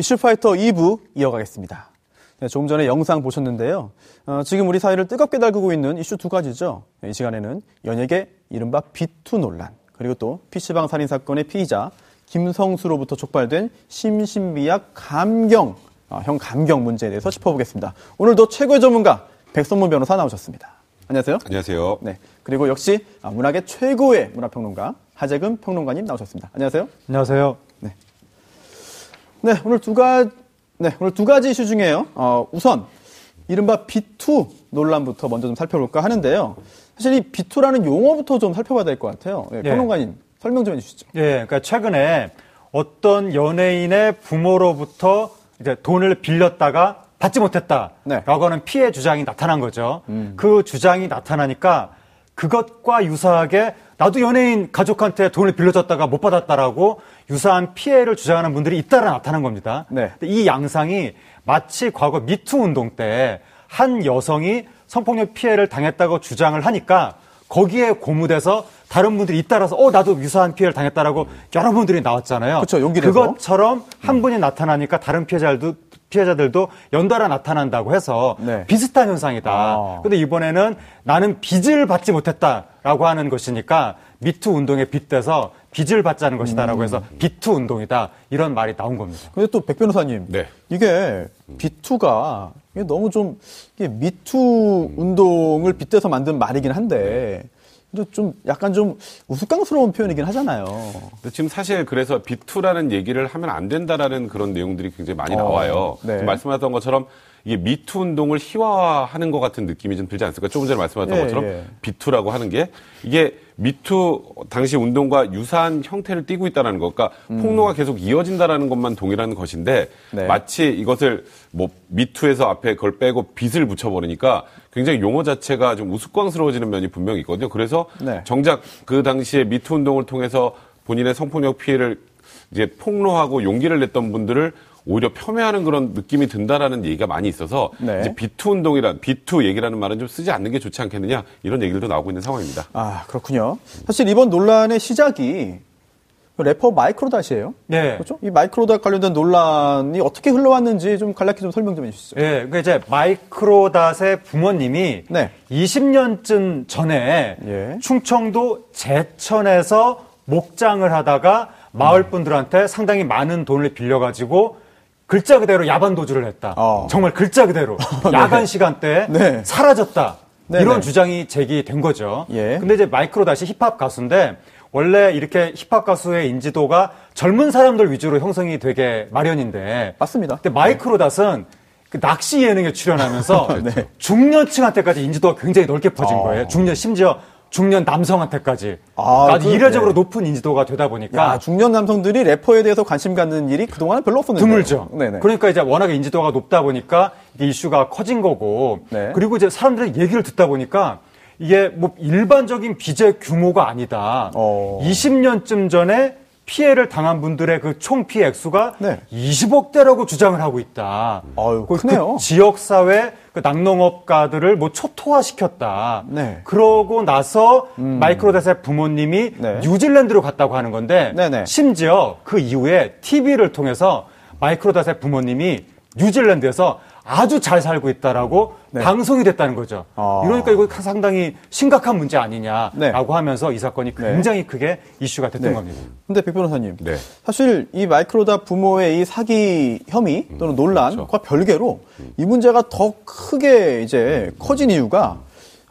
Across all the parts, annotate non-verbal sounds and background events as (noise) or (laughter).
이슈파이터 2부 이어가겠습니다. 네, 조금 전에 영상 보셨는데요. 어, 지금 우리 사회를 뜨겁게 달구고 있는 이슈 두 가지죠. 이 시간에는 연예계 이른바 비투 논란, 그리고 또 PC방 살인 사건의 피의자 김성수로부터 촉발된 심신미약 감경, 어, 형 감경 문제에 대해서 짚어보겠습니다. 오늘도 최고의 전문가 백선문 변호사 나오셨습니다. 안녕하세요. 안녕하세요. 네. 그리고 역시 아, 문학의 최고의 문화평론가 하재금 평론가님 나오셨습니다. 안녕하세요. 안녕하세요. 네, 오늘 두 가지, 네, 오늘 두 가지 이슈 중에요. 어, 우선, 이른바 B2 논란부터 먼저 좀 살펴볼까 하는데요. 사실 이 B2라는 용어부터 좀 살펴봐야 될 것 같아요. 네, 예. 평론가님, 설명 좀 해주시죠. 예, 그러니까 최근에 어떤 연예인의 부모로부터 이제 돈을 빌렸다가 받지 못했다라고 네. 하는 피해 주장이 나타난 거죠. 그 주장이 나타나니까 그것과 유사하게 나도 연예인 가족한테 돈을 빌려줬다가 못 받았다라고 유사한 피해를 주장하는 분들이 잇따라 나타난 겁니다. 네. 이 양상이 마치 과거 미투 운동 때 한 여성이 성폭력 피해를 당했다고 주장을 하니까 거기에 고무돼서 다른 분들이 잇따라서 어 나도 유사한 피해를 당했다라고 여러 분들이 나왔잖아요. 그쵸, 용기 내서. 그것처럼 한 분이 나타나니까 다른 피해자들도 피해자들도 연달아 나타난다고 해서 네. 비슷한 현상이다. 아. 근데 이번에는 나는 빚을 받지 못했다라고 하는 것이니까 미투 운동에 빗대서 빚을 받자는 것이다라고 해서 빚투 운동이다 이런 말이 나온 겁니다. 근데 또 백 변호사님. 네. 이게 B2가 이게 너무 좀, 이게 미투 운동을 빗대서 만든 말이긴 한데, 근데 좀 약간 좀 우스꽝스러운 표현이긴 하잖아요. 근데 지금 사실 그래서 비투라는 얘기를 하면 안 된다라는 그런 내용들이 굉장히 많이 어, 나와요. 네. 말씀하셨던 것처럼 이게 미투 운동을 희화화하는 것 같은 느낌이 좀 들지 않습니까? 조금 전에 말씀하셨던 예, 것처럼 예. 비투라고 하는 게 이게 미투 당시 운동과 유사한 형태를 띠고 있다는 것, 그러니까 폭로가 계속 이어진다라는 것만 동일한 것인데 음. 네. 마치 이것을 뭐 미투에서 앞에 그걸 빼고 빚을 붙여버리니까 굉장히 용어 자체가 좀 우스꽝스러워지는 면이 분명히 있거든요. 그래서 네. 정작 그 당시에 미투 운동을 통해서 본인의 성폭력 피해를 이제 폭로하고 용기를 냈던 분들을 오히려 폄훼하는 그런 느낌이 든다라는 얘기가 많이 있어서 네. 이제 빚투 운동이라 빚투 얘기라는 말은 좀 쓰지 않는 게 좋지 않겠느냐 이런 얘기들도 나오고 있는 상황입니다. 아, 그렇군요. 사실 이번 논란의 시작이 래퍼 마이크로닷이에요. 네. 그렇죠? 이 마이크로닷 관련된 논란이 어떻게 흘러왔는지 좀 간략히 좀 설명 좀 해주시죠. 예, 그 이제 마이크로닷의 부모님이 네. 20년쯤 전에 예. 충청도 제천에서 목장을 하다가 마을 분들한테 상당히 많은 돈을 빌려가지고 글자 그대로 야반 도주를 했다. 어. 정말 글자 그대로 (laughs) 야간 시간대에 네. 사라졌다. 네, 이런 네. 주장이 제기된 거죠. 예. 근데 이제 마이크로닷이 힙합 가수인데 원래 이렇게 힙합 가수의 인지도가 젊은 사람들 위주로 형성이 되게 마련인데 맞습니다. 근데 마이크로 닷은 그 낚시 예능에 출연하면서 (laughs) 네. 중년층한테까지 인지도가 굉장히 넓게 퍼진 아. 거예요. 중년 심지어 중년 남성한테까지 아, 아주 그- 이례적으로 네. 높은 인지도가 되다 보니까 야, 중년 남성들이 래퍼에 대해서 관심 갖는 일이 그동안은 별로 없었는데. 드물죠. 네네. 그러니까 이제 워낙에 인지도가 높다 보니까 이게 이슈가 커진 거고 네. 그리고 이제 사람들의 얘기를 듣다 보니까 이게 뭐 일반적인 빚의 규모가 아니다. 어. 20년쯤 전에 피해를 당한 분들의 그 총 피해 액수가 네. 20억 대라고 주장을 하고 있다. 아유, 그, 지역 사회 그 낙농업가들을 뭐 초토화시켰다. 네. 음. 그러고 나서 마이크로닷의 부모님이 네. 뉴질랜드로 갔다고 하는 건데 네네. 심지어 그 이후에 TV를 통해서 마이크로닷의 부모님이 뉴질랜드에서 아주 잘 살고 있다라고 네. 방송이 됐다는 거죠. 아. 이러니까 이거 상당히 심각한 문제 아니냐라고 네. 하면서 이 사건이 네. 굉장히 크게 이슈가 됐던 네. 겁니다. 근데 백 변호사님. 네. 사실 이 마이크로닷 부모의 이 사기 혐의 또는 논란과 그렇죠. 별개로 이 문제가 더 크게 이제 커진 이유가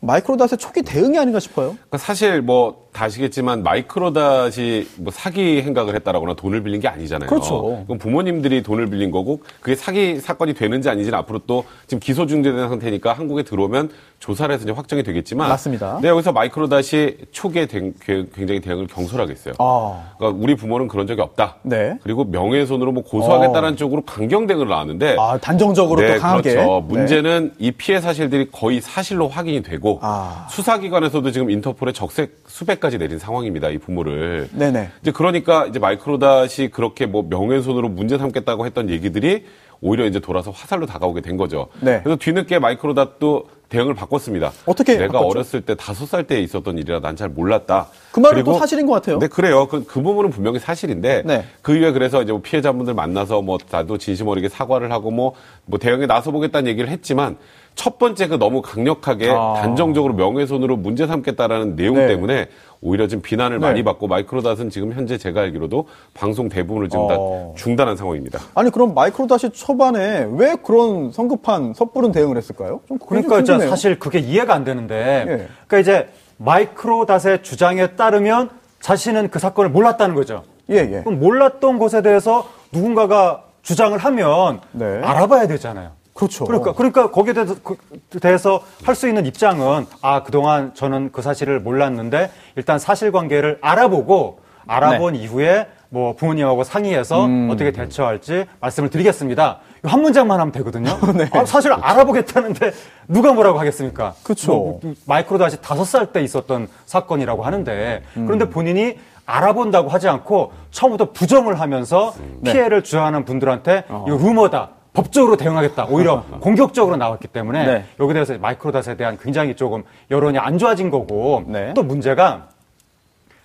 마이크로닷의 초기 대응이 아닌가 싶어요. 그러니까 사실 뭐다 아시겠지만 마이크로닷이 뭐 사기 행각을 했다라거나 돈을 빌린 게 아니잖아요. 그렇죠. 그럼 부모님들이 돈을 빌린 거고 그게 사기 사건이 되는지 아닌지는 앞으로 또 지금 기소 중재된 상태니까 한국에 들어오면 조사를 해서 이제 확정이 되겠지만 맞습니다. 근데 여기서 마이크로닷이 초기에 대- 굉장히 대응을 경솔하게 했어요. 아. 그러니까 우리 부모는 그런 적이 없다. 네. 그리고 명예훼손으로 뭐 고소하겠다는 쪽으로 강경 대응을 나왔는데 아, 단정적으로 네, 또 강하게. 그렇죠. 네. 문제는 이 피해 사실들이 거의 사실로 확인이 되고 아. 수사기관에서도 지금 인터폴에 적색 수배까지 내린 상황입니다. 이 부모를. 네네. 이제 그러니까 이제 마이크로닷이 그렇게 뭐 명예훼손으로 문제 삼겠다고 했던 얘기들이 오히려 이제 돌아서 화살로 다가오게 된 거죠. 네. 그래서 뒤늦게 마이크로닷도 대응을 바꿨습니다. 어떻게 내가 바꿨죠? 어렸을 때 다섯 살 때 있었던 일이라 난 잘 몰랐다. 그 말은 또 사실인 것 같아요. 네, 그래요. 그, 그 부분은 분명히 사실인데 네. 그 이후에 그래서 이제 뭐 피해자분들 만나서 뭐 나도 진심 어리게 사과를 하고 뭐, 뭐 대응에 나서 보겠다는 얘기를 했지만 첫 번째 그 너무 강력하게 아. 단정적으로 명예훼손으로 문제 삼겠다라는 내용 네. 때문에 오히려 지금 비난을 네. 많이 받고 마이크로닷은 지금 현재 제가 알기로도 방송 대부분을 지금 어. 다 중단한 상황입니다. 아니 그럼 마이크로닷이 초반에 왜 그런 성급한 섣부른 대응을 했을까요? 그러니까 이제. 사실 그게 이해가 안 되는데, 예. 그러니까 이제 마이크로닷의 주장에 따르면 자신은 그 사건을 몰랐다는 거죠. 예, 예. 그럼 몰랐던 것에 대해서 누군가가 주장을 하면 네. 알아봐야 되잖아요. 그렇죠. 그러니까 그러니까 거기에 대해서, 그- 대해서 할 수 있는 입장은 아 그동안 저는 그 사실을 몰랐는데 일단 사실관계를 알아보고 알아본 네. 이후에 뭐 부모님하고 상의해서 음. 어떻게 대처할지 말씀을 드리겠습니다. 한 문장만 하면 되거든요. (laughs) 네. 아, 사실 알아보겠다는데 누가 뭐라고 하겠습니까? 그쵸. 뭐, 마이크로닷이 다섯 살 때 있었던 사건이라고 하는데 음. 그런데 본인이 알아본다고 하지 않고 처음부터 부정을 하면서 네. 피해를 주장하는 분들한테 어. 이거 루머다. 법적으로 대응하겠다. 오히려 (laughs) 공격적으로 나왔기 때문에 네. 여기 대해서 마이크로닷에 대한 굉장히 조금 여론이 안 좋아진 거고 네. 또 문제가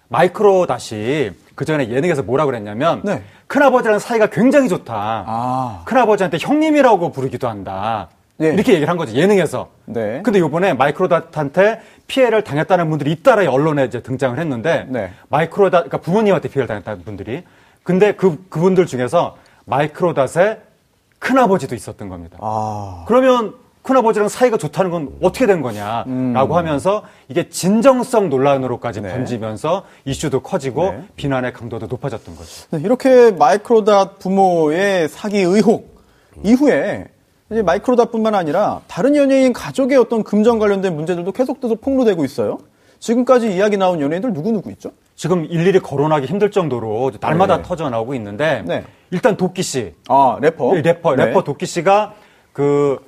마이크로닷이 그 전에 예능에서 뭐라 그랬냐면 네. 큰아버지랑 사이가 굉장히 좋다. 아. 큰아버지한테 형님이라고 부르기도 한다. 네. 이렇게 얘기를 한 거죠 예능에서. 네. 근데 이번에 마이크로닷한테 피해를 당했다는 분들이 잇따라 언론에 이제 등장을 했는데 네. 마이크로닷 그러니까 부모님한테 피해를 당했다는 분들이 근데 그 그분들 중에서 마이크로닷의 큰아버지도 있었던 겁니다. 아. 그러면 큰아버지랑 사이가 좋다는 건 어떻게 된 거냐라고 하면서 이게 진정성 논란으로까지 음. 네. 번지면서 이슈도 커지고 네. 비난의 강도도 높아졌던 거죠. 네, 이렇게 마이크로닷 부모의 사기 의혹 이후에 이제 마이크로닷뿐만 아니라 다른 연예인 가족의 어떤 금전 관련된 문제들도 계속돼서 폭로되고 있어요. 지금까지 이야기 나온 연예인들 누구 누구 있죠? 지금 일일이 거론하기 힘들 정도로 날마다 네. 터져 나오고 있는데 네. 일단 도끼 씨, 아 래퍼. 네, 래퍼 네. 래퍼 도끼 씨가 그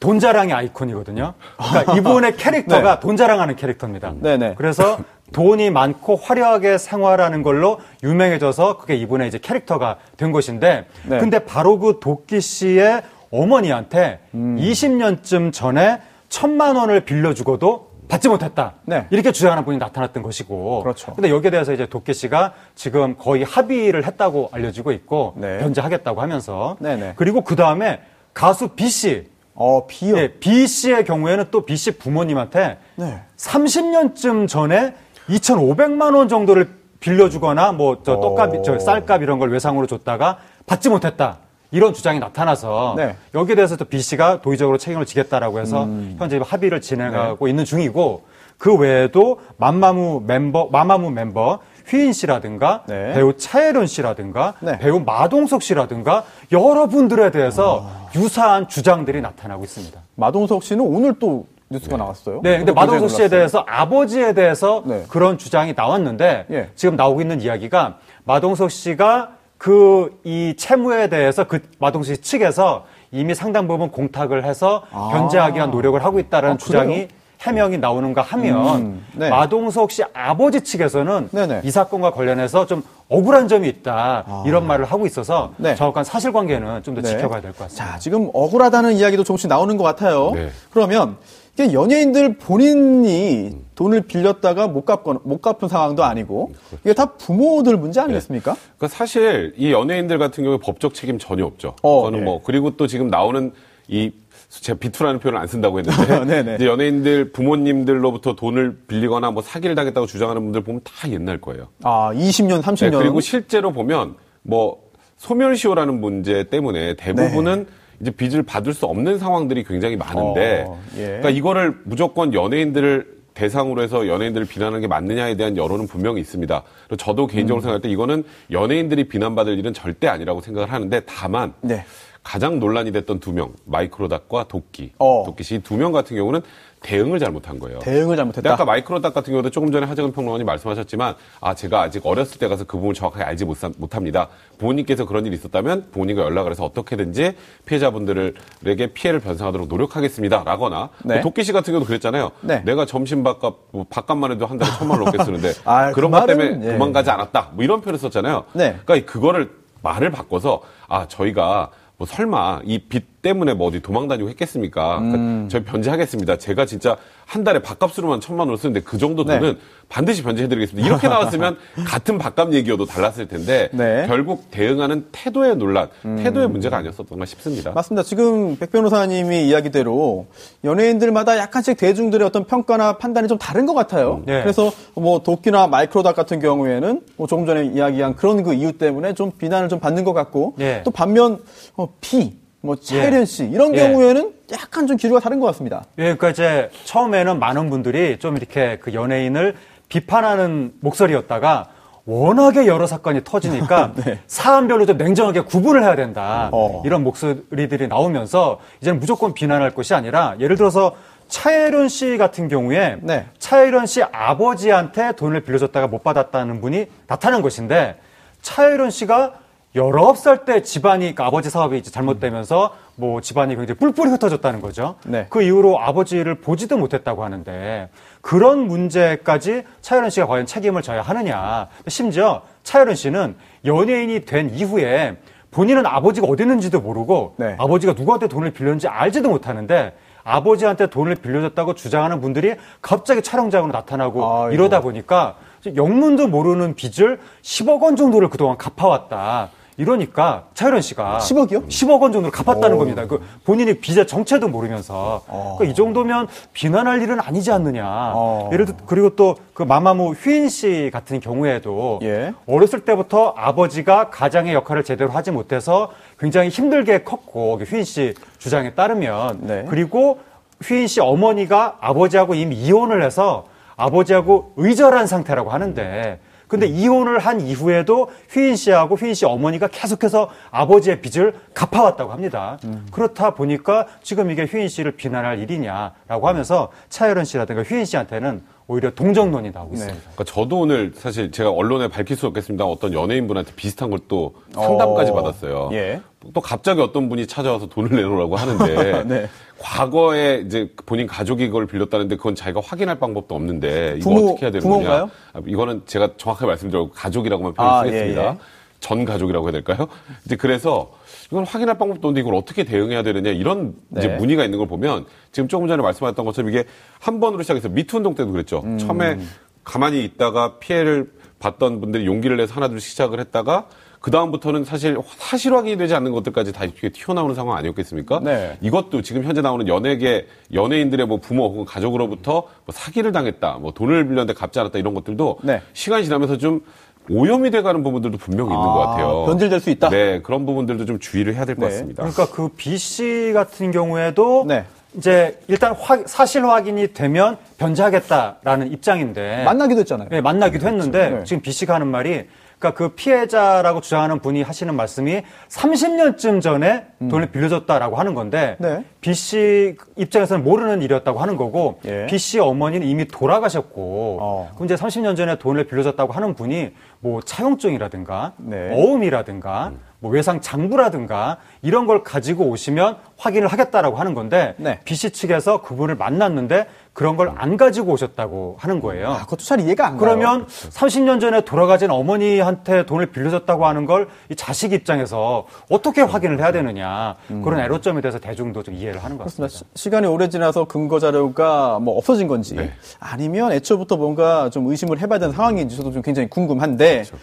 돈자랑의 아이콘이거든요. 그러니까 (laughs) 이분의 캐릭터가 네. 돈자랑하는 캐릭터입니다. 네네. 그래서 (laughs) 돈이 많고 화려하게 생활하는 걸로 유명해져서 그게 이분의 이제 캐릭터가 된 것인데, 네. 근데 바로 그 도끼 씨의 어머니한테 음. 20년쯤 전에 천만 원을 빌려주고도 받지 못했다. 네. 이렇게 주장하는 분이 나타났던 것이고. 그렇죠. 근데 여기에 대해서 이제 도끼 씨가 지금 거의 합의를 했다고 알려지고 있고 네. 변제하겠다고 하면서 네네. 그리고 그 다음에 가수 B 씨, 어 비요. 예, B 씨의 경우에는 또 B 씨 부모님한테 네. 30년쯤 전에 2,500만 원 정도를 빌려주거나 뭐저 오. 떡값, 저 쌀값 이런 걸 외상으로 줬다가 받지 못했다. 이런 주장이 나타나서 네. 여기에 대해서 또 B 씨가 도의적으로 책임을 지겠다라고 해서 음. 현재 합의를 네. 진행하고 있는 중이고 그 외에도 맘마무 멤버 마마무 멤버 휘인 씨라든가 네. 배우 차혜련 씨라든가 네. 배우 마동석 씨라든가 여러분들에 대해서 아. 유사한 주장들이 나타나고 있습니다. 마동석 씨는 오늘 또 뉴스가 나왔어요. 네, 근데 굉장히 마동석 씨에. 대해서 아버지에 대해서 네. 그런 주장이 나왔는데 예. 지금 나오고 있는 이야기가 마동석 씨가 그 이 채무에 대해서 그 마동석 씨 측에서 이미 상당 부분 공탁을 해서 아. 변제하기 위한 노력을 하고 있다는 아, 주장이? 해명이 나오는가 하면 음, 네. 마동석 씨 아버지 측에서는 네네. 이 사건과 관련해서 좀 억울한 점이 있다 이런 말을 하고 있어서 아. 네. 정확한 사실관계는 좀더 네. 지켜봐야 될 것 같습니다. 자, 지금 억울하다는 이야기도 조금씩 나오는 것 같아요. 네. 그러면 이게 연예인들 본인이 돈을 빌렸다가 못 갚거나 못 갚은 상황도 아니고 이게 다 부모들 문제 아니겠습니까? 그러니까 사실 이 연예인들 같은 경우에 법적 책임 전혀 없죠. 어, 저는 예. 뭐 그리고 또 지금 나오는 이 제가 비투라는 표현을 안 쓴다고 했는데 네네. (laughs) 이제 연예인들 부모님들로부터 돈을 빌리거나 뭐 사기를 당했다고 주장하는 분들 보면 다 옛날 거예요. 아, 20년, 30년. 네, 그리고 실제로 보면 뭐 소멸시효라는 문제 때문에 대부분은 이제 빚을 받을 수 없는 상황들이 굉장히 많은데 네. 어, 예. 그러니까 이거를 무조건 연예인들을 대상으로 해서 연예인들을 비난하는 게 맞느냐에 대한 여론은 분명히 있습니다. 저도 음. 개인적으로 생각할 때 이거는 연예인들이 비난받을 일은 절대 아니라고 생각을 하는데 다만 네. 가장 논란이 됐던 두 명, 마이크로닷과 도끼. 어. 도끼 씨 두 명 같은 경우는 대응을 잘못한 거예요. 대응을 잘못했다. 아까 마이크로닷 같은 경우도 조금 전에 하재근 평론가님 말씀하셨지만 아 제가 아직 어렸을 때 가서 그 부분을 정확하게 알지 못, 못합니다. 부모님께서 그런 일이 있었다면 부모님과 연락을 해서 어떻게든지 피해자분들에게 피해를 변상하도록 노력하겠습니다. 라거나 네. 도끼 씨 같은 경우도 그랬잖아요. 네. 내가 점심 밥값 뭐 밥값만 해도 한 달에 천만 원 넘게 쓰는데 (laughs) 아, 그 그런 것 말은, 때문에 예. 도망가지 않았다. 뭐 이런 표현을 썼잖아요. 네. 그러니까 그거를 말을 바꿔서 아 저희가 뭐 설마 이 빚 때문에 뭐 어디 도망 다니고 했겠습니까? 그러니까 음. 저희 변제하겠습니다. 제가 진짜 한 달에 밥값으로만 천만 원을 쓰는데 그 정도 네. 돈은 반드시 변제해드리겠습니다. 이렇게 나왔으면 (laughs) 같은 밥값 얘기여도 달랐을 텐데 네. 음. 결국 대응하는 태도의 논란, 태도의 문제가 아니었었던가 싶습니다. 맞습니다. 지금 백 변호사님이 이야기대로 연예인들마다 약간씩 대중들의 어떤 평가나 판단이 좀 다른 것 같아요. 네. 그래서 뭐 도끼나 마이크로닥 같은 경우에는 뭐 조금 전에 이야기한 그런 그 이유 때문에 좀 비난을 좀 받는 것 같고 네. 또 반면 어, 피, 뭐 차이련 씨 이런 예. 경우에는 약간 좀 기류가 다른 것 같습니다. 예, 그러니까 이제 처음에는 많은 분들이 좀 이렇게 그 연예인을 비판하는 목소리였다가 워낙에 여러 사건이 터지니까 (laughs) 사안별로 좀 냉정하게 구분을 해야 된다. 어. 이런 목소리들이 나오면서 이제는 무조건 비난할 것이 아니라 예를 들어서 차혜련 씨 같은 경우에 네. 차혜련 씨 아버지한테 돈을 빌려줬다가 못 받았다는 분이 나타난 것인데 차혜련 씨가 19살 때 집안이 그러니까 아버지 사업이 이제 잘못되면서 뭐 집안이 굉장히 뿔뿔이 흩어졌다는 거죠. 네. 그 이후로 아버지를 보지도 못했다고 하는데 그런 문제까지 차혜련 씨가 과연 책임을 져야 하느냐. 심지어 차혜련 씨는 연예인이 된 이후에 본인은 아버지가 어디 있는지도 모르고 네. 아버지가 누구한테 돈을 빌렸는지 알지도 못하는데 아버지한테 돈을 빌려줬다고 주장하는 분들이 갑자기 촬영장으로 나타나고 아이고. 이러다 보니까 영문도 모르는 빚을 10억 원 정도를 그동안 갚아왔다. 이러니까 차혜련 씨가 10억이요? 10억 원 정도를 갚았다는 오. 겁니다. 그 본인이 빚의 정체도 모르면서 어. 그러니까 이 정도면 비난할 일은 아니지 않느냐. 어. 예를 들어 그리고 또 그 마마무 휘인 씨 같은 경우에도 예. 어렸을 때부터 아버지가 가장의 역할을 제대로 하지 못해서 굉장히 힘들게 컸고 휘인 씨 주장에 따르면 네. 그리고 휘인 씨 어머니가 아버지하고 이미 이혼을 해서 아버지하고 의절한 상태라고 하는데 근데 이혼을 한 이후에도 휘인 씨하고 휘인 씨 어머니가 계속해서 아버지의 빚을 갚아왔다고 합니다. 그렇다 보니까 지금 이게 휘인 씨를 비난할 일이냐라고 하면서 차혜련 씨라든가 휘인 씨한테는 오히려 동정론이 나오고 있습니다. 그러니까 저도 오늘 사실 제가 언론에 밝힐 수 없겠습니다. 어떤 연예인분한테 비슷한 걸 또 상담까지 어, 받았어요. 예. 또 갑자기 어떤 분이 찾아와서 돈을 내놓으라고 하는데 (laughs) 네. 과거에 이제 본인 가족이 그걸 빌렸다는데 그건 자기가 확인할 방법도 없는데 이거 부모- 어떻게 해야 되는 부모인가요? 거냐? 아, 이거는 제가 정확하게 말씀드리고 가족이라고만 아, 표현하겠습니다. 예, 예. 전 가족이라고 해야 될까요? 이제 그래서 이건 확인할 방법도 없는데 이걸 어떻게 대응해야 되느냐 이런 이제 네. 문의가 있는 걸 보면 지금 조금 전에 말씀하셨던 것처럼 이게 한 번으로 시작해서 미투 운동 때도 그랬죠. 음. 처음에 가만히 있다가 피해를 봤던 분들이 용기를 내서 하나둘씩 시작을 했다가 그 다음부터는 사실 사실 확인이 되지 않는 것들까지 다 이렇게 튀어나오는 상황 아니었겠습니까? 네. 이것도 지금 현재 나오는 연예계 연예인들의 뭐 부모 혹은 가족으로부터 뭐 사기를 당했다, 뭐 돈을 빌렸는데 갚지 않았다 이런 것들도 네. 시간이 지나면서 좀 오염이 돼가는 부분들도 분명히 있는 아, 것 같아요. 변질될 수 있다? 네, 그런 부분들도 좀 주의를 해야 될것 네. 같습니다. 그러니까 그 B 씨 같은 경우에도 네. 이제 일단 확- 사실 확인이 되면 변제하겠다라는 입장인데 만나기도 했잖아요. 네, 만나기도 했는데 네. 지금 B 씨가 하는 말이 그러니까 그 피해자라고 주장하는 분이 하시는 말씀이 30년쯤 전에 돈을 빌려줬다라고 하는 건데 음. 네. B 씨 입장에서는 모르는 일이었다고 하는 거고 예. B 씨 어머니는 이미 돌아가셨고 어. 그럼 이제 30년 전에 돈을 빌려줬다고 하는 분이 뭐 차용증이라든가 네. 어음이라든가 뭐 외상 장부라든가 이런 걸 가지고 오시면 확인을 하겠다라고 하는 건데 네. B 씨 측에서 그분을 만났는데 그런 걸 안 가지고 오셨다고 하는 거예요. 아, 그것도 잘 이해가 안 가요. 그러면 30년 전에 돌아가신 어머니한테 돈을 빌려줬다고 하는 걸 이 자식 입장에서 어떻게 확인을 해야 되느냐 그런 애로점에 대해서 대중도 좀 이해를 하는 것 같습니다. 음. 그렇습니다. 시- 시간이 오래 지나서 근거 자료가 뭐 없어진 건지 네. 아니면 애초부터 뭔가 좀 의심을 해봐야 되는 상황인지 저도 좀 굉장히 궁금한데 그렇죠.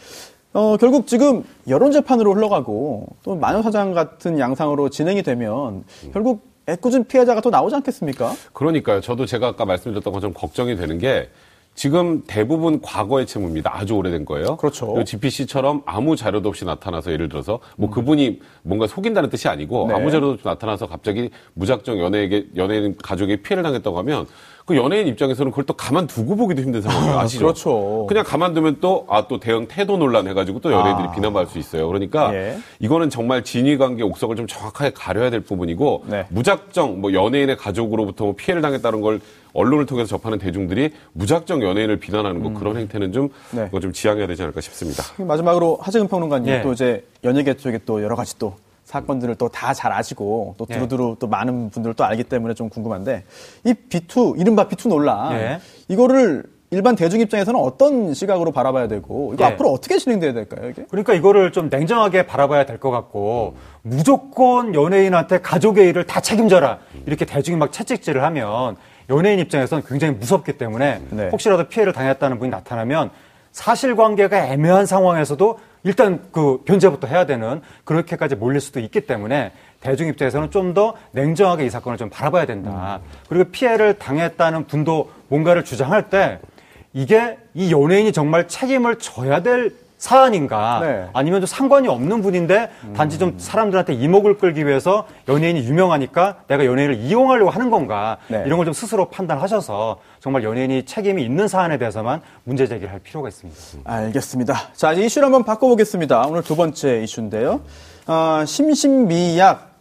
어, 결국 지금 여론 재판으로 흘러가고 또 마녀 사장 같은 양상으로 진행이 되면 결국 애꿎은 피해자가 또 나오지 않겠습니까? 그러니까요. 저도 제가 아까 말씀드렸던 것처럼 걱정이 되는 게 지금 대부분 과거의 채무입니다. 아주 오래된 거예요. 그렇죠. GPC처럼 아무 자료도 없이 나타나서 예를 들어서 뭐 그분이 뭔가 속인다는 뜻이 아니고 네. 아무 자료도 없이 나타나서 갑자기 무작정 연예에게 연예인 가족에 피해를 당했다고 하면 그 연예인 입장에서는 그걸 또 가만두고 보기도 힘든 상황이에요. 아시죠? 그렇죠. 그냥 가만두면 또, 아, 또 대응 태도 논란 해가지고 또 연예인들이 아. 비난받을 수 있어요. 그러니까 예. 이거는 정말 진위 관계 옥석을 좀 정확하게 가려야 될 부분이고 네. 무작정 뭐 연예인의 가족으로부터 뭐 피해를 당했다는 걸 언론을 통해서 접하는 대중들이 무작정 연예인을 비난하는 거 그런 행태는 좀 네. 그거 좀 지양해야 되지 않을까 싶습니다. 마지막으로 하재근 평론가님 예. 또 이제 연예계 쪽에 또 여러 가지 또 사건들을 또 다 잘 아시고 또 예. 두루두루 또 많은 분들을 또 알기 때문에 좀 궁금한데 이 B2 이른바 B2 논란 예. 이거를 일반 대중 입장에서는 어떤 시각으로 바라봐야 되고 이거 예. 앞으로 어떻게 진행돼야 될까요, 이게? 그러니까 이거를 좀 냉정하게 바라봐야 될 것 같고 무조건 연예인한테 가족의 일을 다 책임져라 이렇게 대중이 막 채찍질을 하면 연예인 입장에서는 굉장히 무섭기 때문에 네. 혹시라도 피해를 당했다는 분이 나타나면 사실관계가 애매한 상황에서도 일단 그 변제부터 해야 되는 그렇게까지 몰릴 수도 있기 때문에 대중 입장에서는 좀 더 냉정하게 이 사건을 좀 바라봐야 된다. 그리고 피해를 당했다는 분도 뭔가를 주장할 때 이게 이 연예인이 정말 책임을 져야 될 사안인가 네. 아니면 좀 상관이 없는 분인데 단지 좀 사람들한테 이목을 끌기 위해서 연예인이 유명하니까 내가 연예인을 이용하려고 하는 건가 네. 이런 걸 좀 스스로 판단하셔서 정말 연예인이 책임이 있는 사안에 대해서만 문제 제기를 할 필요가 있습니다. 알겠습니다. 자, 이제 이슈를 한번 바꿔보겠습니다. 오늘 두 번째 이슈인데요. 아, 심신미약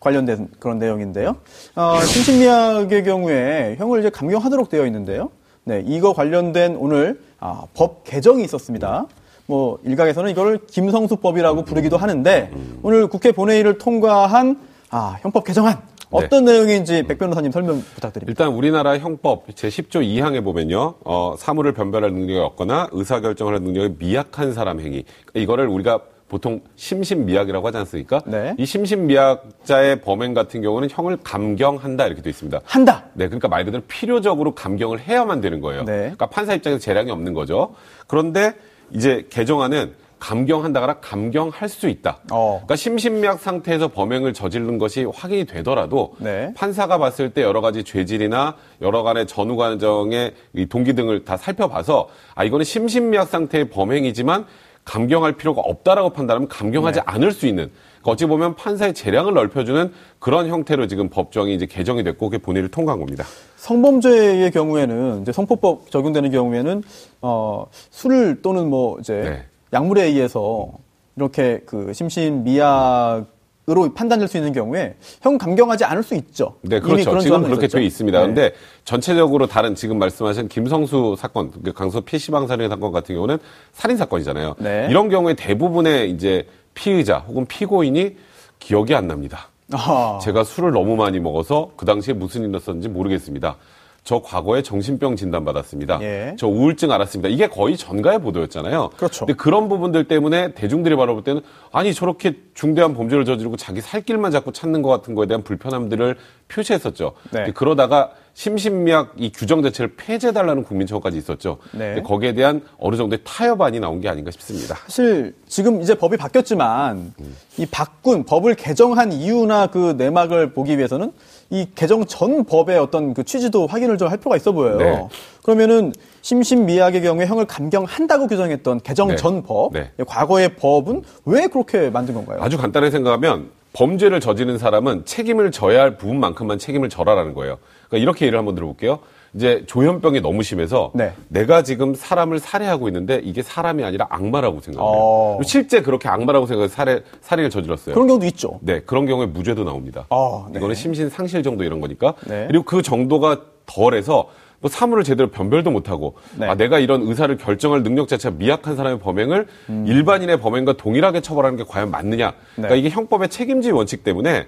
관련된 그런 내용인데요. 어, 심신미약의 경우에 형을 이제 감경하도록 되어 있는데요. 네, 이거 관련된 오늘 아, 법 개정이 있었습니다. 뭐 일각에서는 이걸 김성수법이라고 부르기도 하는데 오늘 국회 본회의를 통과한 아, 형법 개정안 어떤 내용인지 백 변호사님 설명 부탁드립니다. 일단 우리나라 형법 제10조 2항에 보면요. 어, 사물을 변별할 능력이 없거나 의사결정할 능력이 미약한 사람 행위. 그러니까 이거를 우리가 보통 심신미약이라고 하지 않습니까? 네. 이 심신미약자의 범행 같은 경우는 형을 감경한다 이렇게 돼 있습니다. 한다. 네, 그러니까 말 그대로 필요적으로 감경을 해야만 되는 거예요. 네. 그러니까 판사 입장에서 재량이 없는 거죠. 그런데 이제 개정안은 감경한다거나 감경할 수 있다. 어. 그러니까 심신미약 상태에서 범행을 저지른 것이 확인이 되더라도 네. 판사가 봤을 때 여러 가지 죄질이나 여러 간의 전후 과정의 이 동기 등을 다 살펴봐서 아 이거는 심신미약 상태의 범행이지만 감경할 필요가 없다라고 판단하면 감경하지 네. 않을 수 있는 그러니까 어찌 보면 판사의 재량을 넓혀주는 그런 형태로 지금 법정이 이제 개정이 됐고 그게 본회의를 통과한 겁니다. 성범죄의 경우에는 이제 성폭법 적용되는 경우에는 어 술을 또는 뭐 이제 네. 약물에 의해서 이렇게 그 심신 미약 으로 판단될 수 있는 경우에 형 감경하지 않을 수 있죠. 네, 그렇죠. 지금 그렇게 있었죠. 돼 있습니다. 네. 그런데 전체적으로 다른 지금 말씀하신 김성수 사건, 그 강서 PC방 살인 사건 같은 경우는 살인 사건이잖아요. 네. 이런 경우에 대부분의 이제 피의자 혹은 피고인이 기억이 안 납니다. 아, 제가 술을 너무 많이 먹어서 그 당시에 무슨 일이 있었는지 모르겠습니다. 저 과거에 정신병 진단 받았습니다. 예. 저 우울증 알았습니다. 이게 거의 전가의 보도였잖아요. 그렇죠. 근데 그런 부분들 때문에 대중들이 바라볼 때는 아니 저렇게 중대한 범죄를 저지르고 자기 살 길만 자꾸 찾는 것 같은 거에 대한 불편함들을 표시했었죠. 네. 그러다가 심신미약 이 규정 자체를 폐지해달라는 국민청원까지 있었죠. 네. 거기에 대한 어느 정도의 타협안이 나온 게 아닌가 싶습니다. 사실 지금 이제 법이 바뀌었지만 이 바꾼 법을 개정한 이유나 그 내막을 보기 위해서는 이 개정 전 법의 어떤 그 취지도 확인을 좀 할 필요가 있어 보여요. 네. 그러면은 심신미약의 경우에 형을 감경한다고 규정했던 개정 네. 전 법, 네. 과거의 법은 왜 그렇게 만든 건가요? 아주 간단하게 생각하면 범죄를 저지른 사람은 책임을 져야 할 부분만큼만 책임을 져라라는 거예요. 그러니까 이렇게 예를 한번 들어볼게요. 이제 조현병이 너무 심해서 네. 내가 지금 사람을 살해하고 있는데 이게 사람이 아니라 악마라고 생각해요. 어. 실제 그렇게 악마라고 생각해서 살해, 살인을 저질렀어요. 그런 경우도 있죠. 네, 그런 경우에 무죄도 나옵니다. 아, 네. 이거는 심신 상실 정도 이런 거니까. 네. 그리고 그 정도가 덜해서 뭐 사물을 제대로 변별도 못하고 네. 아 내가 이런 의사를 결정할 능력 자체가 미약한 사람의 범행을 일반인의 범행과 동일하게 처벌하는 게 과연 맞느냐. 그러니까 네. 이게 형법의 책임지 원칙 때문에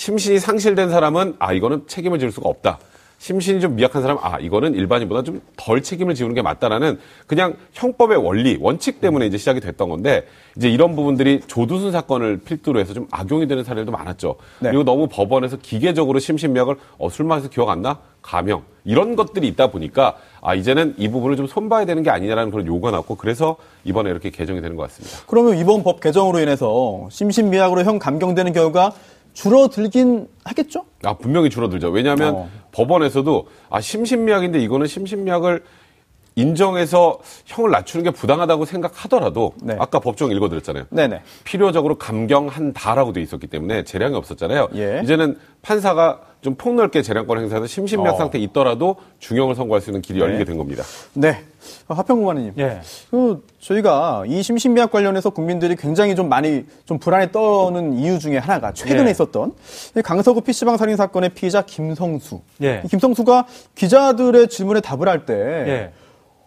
심신이 상실된 사람은 아 이거는 책임을 질 수가 없다. 심신이 좀 미약한 사람, 아, 이거는 일반인보다 좀 덜 책임을 지우는 게 맞다라는 그냥 형법의 원리, 원칙 때문에 이제 시작이 됐던 건데, 이제 이런 부분들이 조두순 사건을 필두로 해서 좀 악용이 되는 사례도 많았죠. 네. 그리고 너무 법원에서 기계적으로 심신 미약을, 어, 술 마셔서 기억 안 나? 가명. 이런 것들이 있다 보니까, 아, 이제는 이 부분을 좀 손봐야 되는 게 아니냐라는 그런 요구가 났고, 그래서 이번에 이렇게 개정이 되는 것 같습니다. 그러면 이번 법 개정으로 인해서 심신미약으로 형 감경되는 경우가 줄어들긴 하겠죠? 아, 분명히 줄어들죠. 왜냐하면 어. 법원에서도 아, 심신미약인데 이거는 심신미약을 인정해서 형을 낮추는 게 부당하다고 생각하더라도 네. 아까 법정 읽어드렸잖아요. 네네. 필요적으로 감경한다라고 돼 있었기 때문에 재량이 없었잖아요. 예. 이제는 판사가 좀 폭넓게 재량권을 행사해서 심신미약 어. 상태에 있더라도 중형을 선고할 수 있는 길이 열리게 된 겁니다. 네. 어, 하평구관님. 예. 그 저희가 이 심신미약 관련해서 국민들이 굉장히 좀 많이 좀 불안에 떠는 이유 중에 하나가 최근에 예. 있었던 이 강서구 PC방 살인 사건의 피의자 김성수. 예. 이 김성수가 기자들의 질문에 답을 할때 예.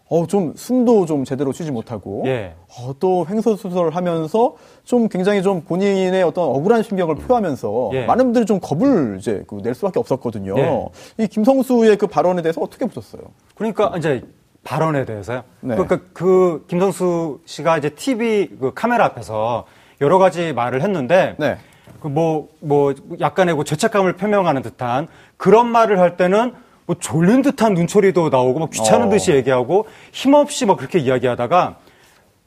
어, 좀 숨도 좀 제대로 쉬지 못하고 예. 어, 또 횡설수설을 하면서 좀 굉장히 좀 본인의 어떤 억울한 심경을 표하면서 예. 많은 분들이 좀 겁을 이제 그낼 수밖에 없었거든요. 예. 이 김성수의 그 발언에 대해서 어떻게 보셨어요? 그러니까 이제 발언에 대해서요. 네. 그러니까 그 김성수 씨가 이제 TV 그 카메라 앞에서 여러 가지 말을 했는데 네. 그뭐뭐 약간의 그 죄책감을 표명하는 듯한 그런 말을 할 때는 뭐 졸린 듯한 눈초리도 나오고 막 귀찮은 어. 듯이 얘기하고 힘없이 막 그렇게 이야기하다가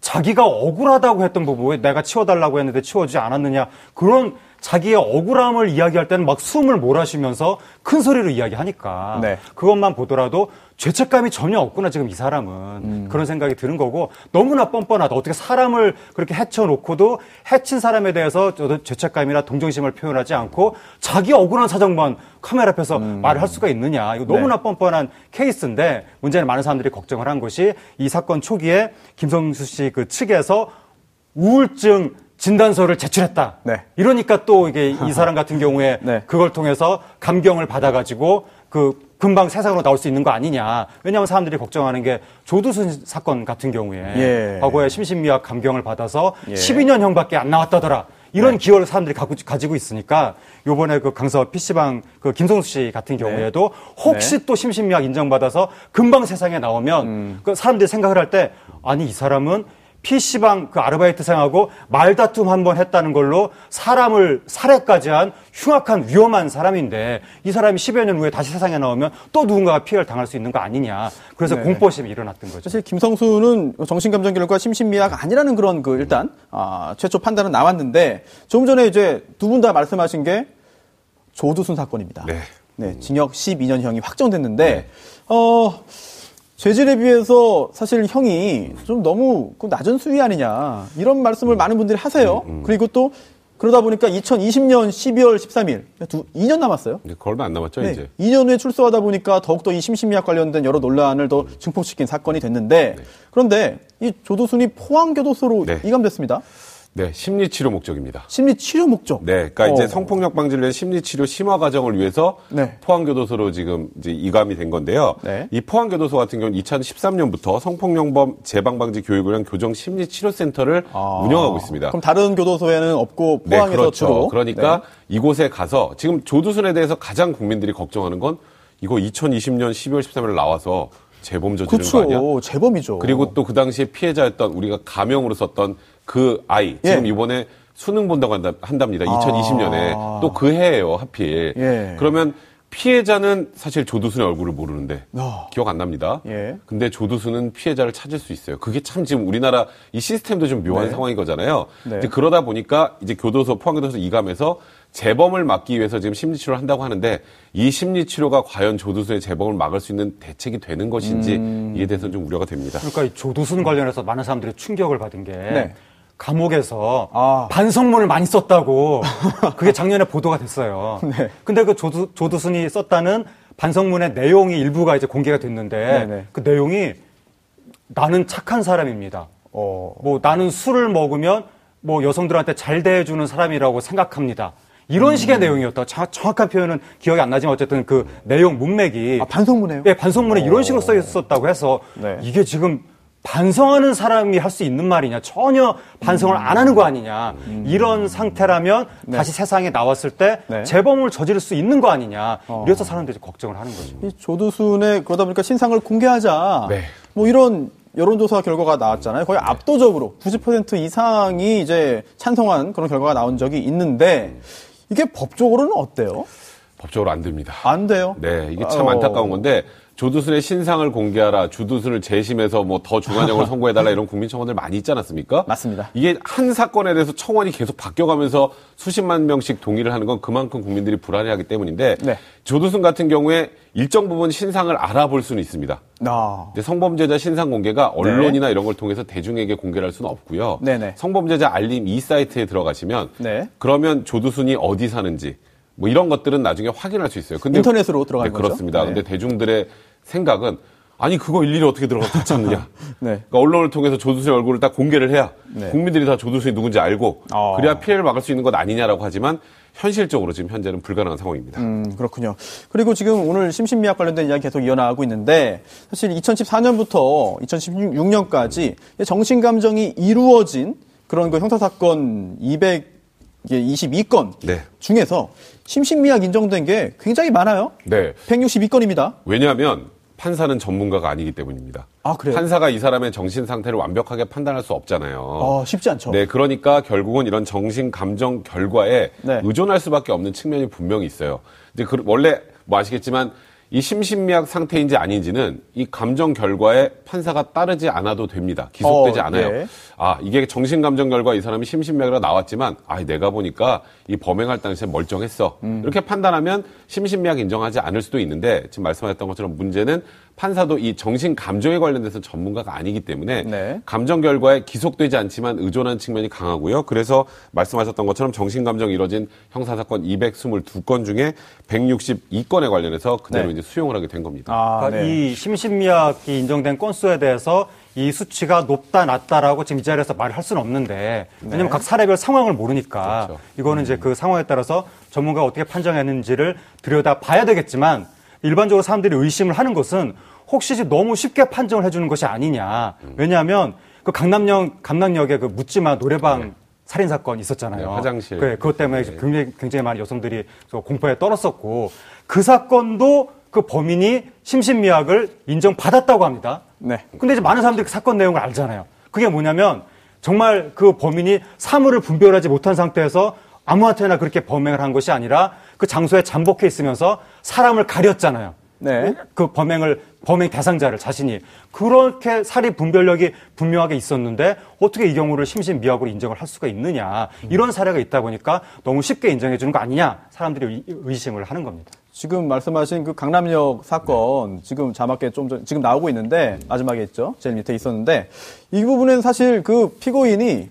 자기가 억울하다고 했던 부분에 내가 치워달라고 했는데 치워주지 않았느냐 그런 자기의 억울함을 이야기할 때는 막 숨을 몰아쉬면서 큰 소리로 이야기하니까 네. 그것만 보더라도 죄책감이 전혀 없구나 지금 이 사람은 음. 그런 생각이 드는 거고 너무나 뻔뻔하다 어떻게 사람을 그렇게 해쳐놓고도 해친 사람에 대해서 저도 죄책감이나 동정심을 표현하지 않고 자기 억울한 사정만 카메라 앞에서 말을 할 수가 있느냐 이거 너무나 음. 네. 뻔뻔한 케이스인데 문제는 많은 사람들이 걱정을 한 것이 이 사건 초기에 김성수 씨 그 측에서 우울증 진단서를 제출했다. 네. 이러니까 또 이게 이 (laughs) 사람 같은 경우에 네. 그걸 통해서 감경을 받아가지고 그 금방 세상으로 나올 수 있는 거 아니냐. 왜냐하면 사람들이 걱정하는 게 조두순 사건 같은 경우에 예. 과거에 심신미약 감경을 받아서 예. 12년형밖에 안 나왔다더라. 이런 기호를 사람들이 갖고, 가지고 있으니까 요번에 그 강서 PC방 그 김성수 씨 같은 경우에도 혹시 또 심신미약 인정받아서 금방 세상에 나오면 그 사람들이 생각을 할 때 아니 이 사람은 PC방 그 아르바이트생하고 말다툼 한 번 했다는 걸로 사람을 살해까지 한 흉악한 위험한 사람인데 이 사람이 10여 년 후에 다시 세상에 나오면 또 누군가가 피해를 당할 수 있는 거 아니냐. 그래서 네. 공포심이 일어났던 거죠. 사실 김성수는 정신감정 결과 심신미약 아니라는 그런 그 일단 아, 최초 판단은 나왔는데 조금 전에 이제 두 분 다 말씀하신 게 조두순 사건입니다. 네. 네, 징역 12년형이 확정됐는데 네. 어 죄질에 비해서 사실 형이 좀 너무 그 낮은 수위 아니냐 이런 말씀을 많은 분들이 하세요. 그리고 또 그러다 보니까 2020년 12월 13일 두 2년 남았어요. 이제 얼마 안 남았죠, 네, 이제. 2년 후에 출소하다 보니까 더욱더 이 심신미약 관련된 여러 논란을 더 증폭시킨 사건이 됐는데 그런데 이 조두순이 포항교도소로 네. 이감됐습니다. 네, 심리 치료 목적입니다. 심리 치료 목적. 네, 그러니까 이제 어. 성폭력 방지를 위한 심리 치료 심화 과정을 위해서 네. 포항교도소로 지금 이제 이감이 된 건데요. 네. 이 포항교도소 같은 경우는 2013년부터 성폭력범 재범 방지 교육을 위한 교정 심리 치료 센터를 아. 운영하고 있습니다. 그럼 다른 교도소에는 없고 네, 포항에서 그렇죠. 주로. 그러니까 네. 이곳에 가서 지금 조두순에 대해서 가장 국민들이 걱정하는 건 이거 2020년 12월 13일 나와서 재범 저지른 거 아니야? 재범이죠. 그리고 또 그 당시에 피해자였던 우리가 가명으로 썼던 그 아이 지금 예. 이번에 수능 본다고 한다, 한답니다. 2020년에 아. 또그 해예요 하필. 예. 그러면 피해자는 사실 조두순의 얼굴을 모르는데 아. 기억 안 납니다. 예. 근데 조두순은 피해자를 찾을 수 있어요. 그게 참 지금 우리나라 이 시스템도 좀 묘한 네. 상황인 거잖아요. 네. 이제 그러다 보니까 이제 교도소 포항교도소 이감에서 재범을 막기 위해서 지금 심리치료를 한다고 하는데 이 심리치료가 과연 조두순의 재범을 막을 수 있는 대책이 되는 것인지 음. 이에 대해서는 좀 우려가 됩니다. 그러니까 이 조두순 관련해서 많은 사람들이 충격을 받은 게 네. 감옥에서 아. 반성문을 많이 썼다고 (laughs) 그게 작년에 보도가 됐어요. 네. 근데 그 조두, 조두순이 썼다는 반성문의 내용이 일부가 이제 공개가 됐는데 네네. 그 내용이 나는 착한 사람입니다. 어. 뭐 나는 술을 먹으면 뭐 여성들한테 잘 대해주는 사람이라고 생각합니다. 이런 음. 식의 내용이었다. 자- 정확한 표현은 기억이 안 나지만 어쨌든 그 내용 문맥이 아, 반성문에요? 예, 반성문에 이런 식으로 써 있었다고 해서 네. 이게 지금 반성하는 사람이 할 수 있는 말이냐 전혀 반성을 안 하는 거 아니냐 이런 상태라면 네. 다시 세상에 나왔을 때 네. 재범을 저지를 수 있는 거 아니냐 이래서 사람들이 걱정을 하는 거죠. 이 조두순의 그러다 보니까 신상을 공개하자. 네. 뭐 이런 여론조사 결과가 나왔잖아요. 거의 압도적으로 90% 이상이 이제 찬성한 그런 결과가 나온 적이 있는데 이게 법적으로는 어때요? 법적으로 안 됩니다. 안 돼요. 네, 이게 참 어. 안타까운 건데 조두순의 신상을 공개하라, 조두순을 재심해서 뭐 더 중한형을 (laughs) 선고해달라 이런 국민 청원들 많이 있지 않았습니까? 맞습니다. 이게 한 사건에 대해서 청원이 계속 바뀌어가면서 수십만 명씩 동의를 하는 건 그만큼 국민들이 불안해하기 때문인데 네. 조두순 같은 경우에 일정 부분 신상을 알아볼 수는 있습니다. 아. 성범죄자 신상 공개가 언론이나 이런 걸 통해서 대중에게 공개를 할 수는 없고요. 네네. 성범죄자 알림 이 사이트에 들어가시면 네. 그러면 조두순이 어디 사는지 뭐 이런 것들은 나중에 확인할 수 있어요. 근데 인터넷으로 들어가는 네, 거죠? 그렇습니다. 네. 근데 대중들의 생각은 아니 그거 일일이 어떻게 들어가서 다 찾느냐. (laughs) 네. 그러니까 언론을 통해서 조두순의 얼굴을 다 공개를 해야 네. 국민들이 다 조두순이 누군지 알고 어. 그래야 피해를 막을 수 있는 것 아니냐라고 하지만 현실적으로 지금 현재는 불가능한 상황입니다. 음, 그렇군요. 그리고 지금 오늘 심신미약 관련된 이야기 계속 이어나가고 있는데 사실 2014년부터 2016년까지 정신감정이 이루어진 그런 그 형사사건 222건 네. 중에서 심신미약 인정된 게 굉장히 많아요. 네. 162건입니다. 왜냐하면 판사는 전문가가 아니기 때문입니다. 아, 그래요? 판사가 이 사람의 정신 상태를 완벽하게 판단할 수 없잖아요. 어, 쉽지 않죠. 네, 그러니까 결국은 이런 정신 감정 결과에 네. 의존할 수밖에 없는 측면이 분명히 있어요. 이제 그, 원래 뭐 아시겠지만 이 심신미약 상태인지 아닌지는 이 감정 결과에 판사가 따르지 않아도 됩니다. 기속되지 어, 않아요. 예. 아, 이게 정신 감정 결과 이 사람이 심신미약이라 나왔지만 아, 내가 보니까 이 범행할 당시에 멀쩡했어. 음. 이렇게 판단하면 심신미약 인정하지 않을 수도 있는데 지금 말씀하셨던 것처럼 문제는 판사도 이 정신 감정에 관련돼서 전문가가 아니기 때문에 네. 감정 결과에 기속되지 않지만 의존한 측면이 강하고요. 그래서 말씀하셨던 것처럼 정신 감정이 이뤄진 형사 사건 222건 중에 162건에 관련해서 그대로 네. 이제 수용을 하게 된 겁니다. 아, 그러니까 네. 이 심신미약이 인정된 건수에 대해서 이 수치가 높다 낮다라고 지금 이 자리에서 말을 할 수는 없는데 왜냐하면 각 사례별 상황을 모르니까 그렇죠. 이거는 이제 그 상황에 따라서 전문가가 어떻게 판정했는지를 들여다 봐야 되겠지만 일반적으로 사람들이 의심을 하는 것은 혹시 너무 쉽게 판정을 해주는 것이 아니냐 왜냐하면 그 강남역 강남역에 그 묻지마 노래방 살인 사건 있었잖아요. 네, 화장실. 그 그것 때문에 굉장히, 굉장히 많은 여성들이 저 공포에 떨었었고 그 사건도 그 범인이 심신미약을 인정받았다고 합니다. 네. 근데 이제 많은 사람들이 그 사건 내용을 알잖아요. 그게 뭐냐면 정말 그 범인이 사물을 분별하지 못한 상태에서 아무한테나 그렇게 범행을 한 것이 아니라 그 장소에 잠복해 있으면서 사람을 가렸잖아요. 네. 그 범행을 범행 대상자를 자신이 그렇게 살인 분별력이 분명하게 있었는데 어떻게 이 경우를 심신미약으로 인정을 할 수가 있느냐 이런 사례가 있다 보니까 너무 쉽게 인정해 주는 거 아니냐 사람들이 의- 의심을 하는 겁니다. 지금 말씀하신 그 강남역 사건 지금 자막에 좀 전, 지금 나오고 있는데 마지막에 있죠. 제일 밑에 있었는데 이 부분은 사실 그 피고인이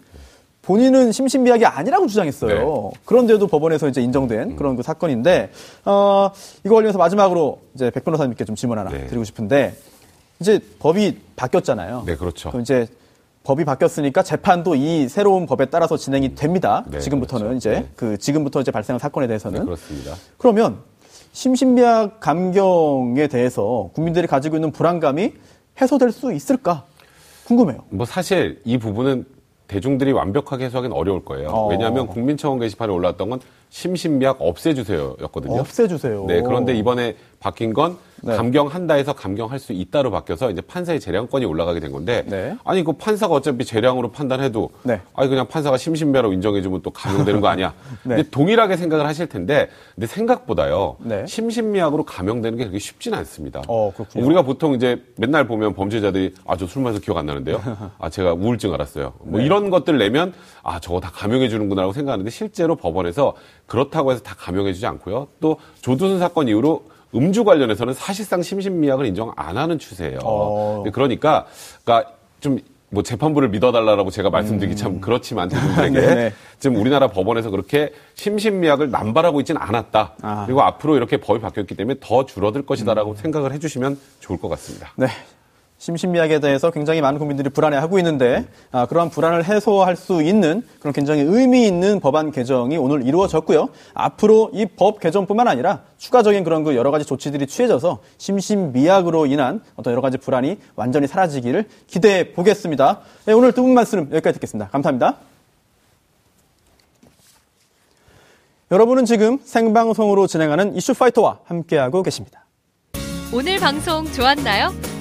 본인은 심신미약이 아니라고 주장했어요. 그런데도 법원에서 이제 인정된 그런 그 사건인데 어 이거 관련해서 마지막으로 이제 백 변호사님께 좀 질문 하나 네. 드리고 싶은데 이제 법이 바뀌었잖아요. 네, 그렇죠. 그럼 이제 법이 바뀌었으니까 재판도 이 새로운 법에 따라서 진행이 됩니다. 네, 지금부터는 그렇죠. 이제 네. 그 지금부터 이제 발생한 사건에 대해서는 네, 그렇습니다. 그러면 심신미약 감경에 대해서 국민들이 가지고 있는 불안감이 해소될 수 있을까 궁금해요. 뭐 사실 이 부분은 대중들이 완벽하게 해석하기는 어려울 거예요. 어. 왜냐하면 국민청원 게시판에 올라왔던 건 심신미약 없애주세요였거든요. 없애주세요. 네, 그런데 이번에 바뀐 건 네. 감경한다 해서 감경할 수 있다로 바뀌어서 이제 판사의 재량권이 올라가게 된 건데 네. 아니 그 판사가 어차피 재량으로 판단해도 네. 아니 그냥 판사가 심신미약으로 인정해주면 또 감형되는 거 아니야? (laughs) 네. 근데 동일하게 생각을 하실 텐데 근데 생각보다요 네. 심신미약으로 감형되는 게 그렇게 쉽지는 않습니다. 어. 우리가 보통 이제 맨날 보면 범죄자들이 아 저 술 마셔서 기억 안 나는데요. (laughs) 아 제가 우울증 알았어요. 뭐 네. 이런 것들 내면 아 저거 다 감형해 주는구나라고 생각하는데 실제로 법원에서 그렇다고 해서 다 감형해 주지 않고요. 또 조두순 사건 이후로 음주 관련해서는 사실상 심신미약을 인정 안 하는 추세예요. 어. 근데 그러니까 그러니까 좀 뭐 재판부를 믿어달라고 제가 말씀드리기 참 그렇지만 대중들에게 음. 네네. 지금 우리나라 법원에서 그렇게 심신미약을 남발하고 있지는 않았다. 아. 그리고 앞으로 이렇게 법이 바뀌었기 때문에 더 줄어들 것이다라고 생각을 해주시면 좋을 것 같습니다. 네. 심신미약에 대해서 굉장히 많은 국민들이 불안해하고 있는데 아, 그러한 불안을 해소할 수 있는 그런 굉장히 의미 있는 법안 개정이 오늘 이루어졌고요. 앞으로 이 법 개정뿐만 아니라 추가적인 그런 그 여러 가지 조치들이 취해져서 심신미약으로 인한 어떤 여러 가지 불안이 완전히 사라지기를 기대해 보겠습니다. 네, 오늘 두 분 말씀 여기까지 듣겠습니다. 감사합니다. 여러분은 지금 생방송으로 진행하는 이슈파이터와 함께하고 계십니다. 오늘 방송 좋았나요?